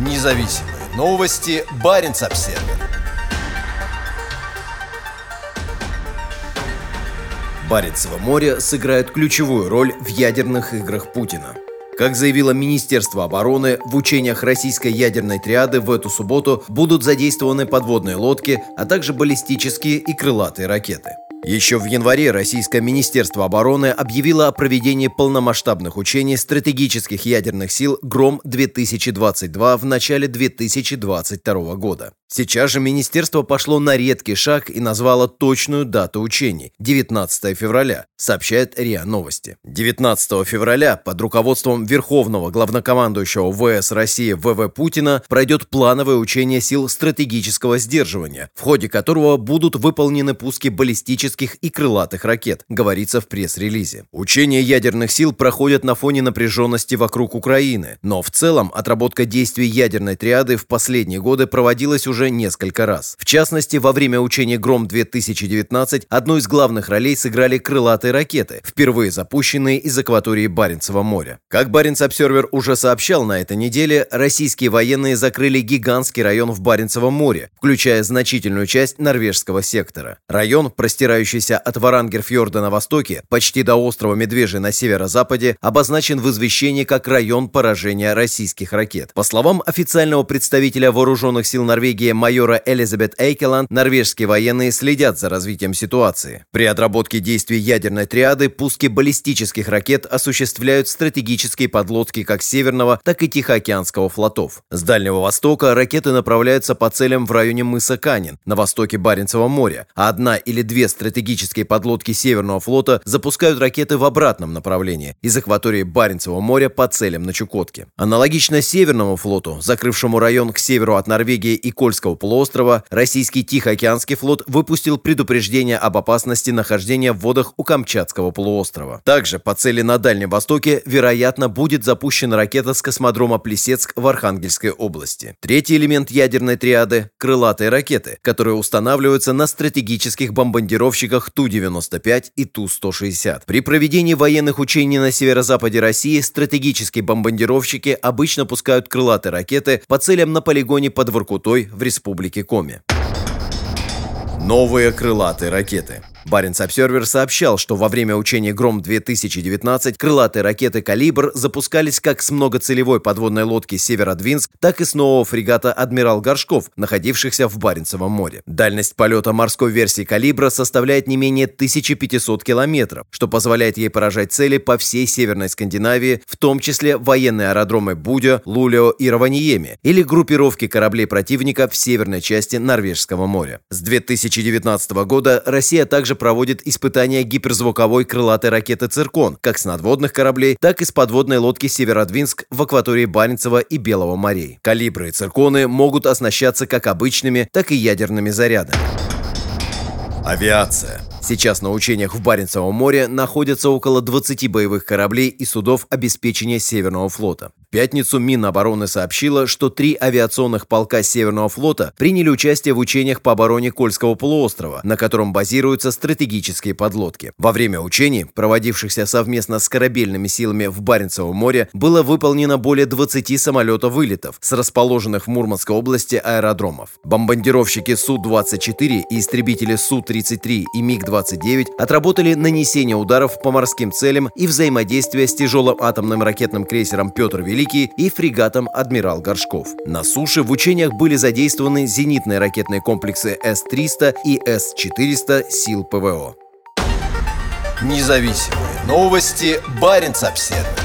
Независимые новости. Барин обсерва Баренцево море сыграет ключевую роль в ядерных играх Путина. Как заявило Министерство обороны, в учениях российской ядерной триады в эту субботу будут задействованы подводные лодки, а также баллистические и крылатые ракеты. Еще в январе Российское Министерство обороны объявило о проведении полномасштабных учений стратегических ядерных сил «Гром-2022» в начале 2022 года. Сейчас же министерство пошло на редкий шаг и назвало точную дату учений – 19 февраля, сообщает РИА Новости. 19 февраля под руководством Верховного главнокомандующего ВС России ВВ Путина пройдет плановое учение сил стратегического сдерживания, в ходе которого будут выполнены пуски баллистических и крылатых ракет, говорится в пресс-релизе. Учения ядерных сил проходят на фоне напряженности вокруг Украины, но в целом отработка действий ядерной триады в последние годы проводилась уже несколько раз. В частности, во время учения «Гром-2019» одну из главных ролей сыграли крылатые ракеты, впервые запущенные из акватории Баренцева моря. Как Баренц-Обсервер уже сообщал на этой неделе, российские военные закрыли гигантский район в Баренцевом море, включая значительную часть норвежского сектора. Район, простирающийся от Варангерфьорда на востоке почти до острова Медвежий на северо-западе, обозначен в извещении как район поражения российских ракет. По словам официального представителя вооруженных сил Норвегии майора Элизабет Эйкеланд норвежские военные следят за развитием ситуации. При отработке действий ядерной триады пуски баллистических ракет осуществляют стратегические подлодки как Северного, так и Тихоокеанского флотов. С Дальнего Востока ракеты направляются по целям в районе мыса Канин на востоке Баренцева моря, а одна или две стратегические подлодки Северного флота запускают ракеты в обратном направлении из акватории Баренцева моря по целям на Чукотке. Аналогично Северному флоту, закрывшему район к северу от Норвегии и Кольского полуострова российский Тихоокеанский флот выпустил предупреждение об опасности нахождения в водах у Камчатского полуострова. Также по цели на Дальнем Востоке, вероятно, будет запущена ракета с космодрома Плесецк в Архангельской области. Третий элемент ядерной триады – крылатые ракеты, которые устанавливаются на стратегических бомбардировщиках Ту-95 и Ту-160. При проведении военных учений на северо-западе России стратегические бомбардировщики обычно пускают крылатые ракеты по целям на полигоне под Воркутой в Республике Коми. Новые крылатые ракеты. Баренц Обсервер сообщал, что во время учения «Гром-2019» крылатые ракеты «Калибр» запускались как с многоцелевой подводной лодки «Северодвинск», так и с нового фрегата «Адмирал Горшков», находившихся в Баренцевом море. Дальность полета морской версии «Калибра» составляет не менее 1500 километров, что позволяет ей поражать цели по всей Северной Скандинавии, в том числе военные аэродромы Будя, Лулио и Раваниеми, или группировки кораблей противника в северной части Норвежского моря. С 2019 года Россия также также проводит испытания гиперзвуковой крылатой ракеты «Циркон» как с надводных кораблей, так и с подводной лодки «Северодвинск» в акватории Баренцева и Белого морей. Калибры и «Цирконы» могут оснащаться как обычными, так и ядерными зарядами. Авиация. Сейчас на учениях в Баренцевом море находятся около 20 боевых кораблей и судов обеспечения Северного флота. В пятницу Минобороны сообщила, что три авиационных полка Северного флота приняли участие в учениях по обороне Кольского полуострова, на котором базируются стратегические подлодки. Во время учений, проводившихся совместно с корабельными силами в Баренцевом море, было выполнено более 20 самолетов-вылетов с расположенных в Мурманской области аэродромов. Бомбардировщики Су-24 и истребители Су-33 и МиГ-29 29 отработали нанесение ударов по морским целям и взаимодействие с тяжелым атомным ракетным крейсером «Петр Великий» и фрегатом «Адмирал Горшков». На суше в учениях были задействованы зенитные ракетные комплексы С-300 и С-400 сил ПВО. Независимые новости. Барин обседный.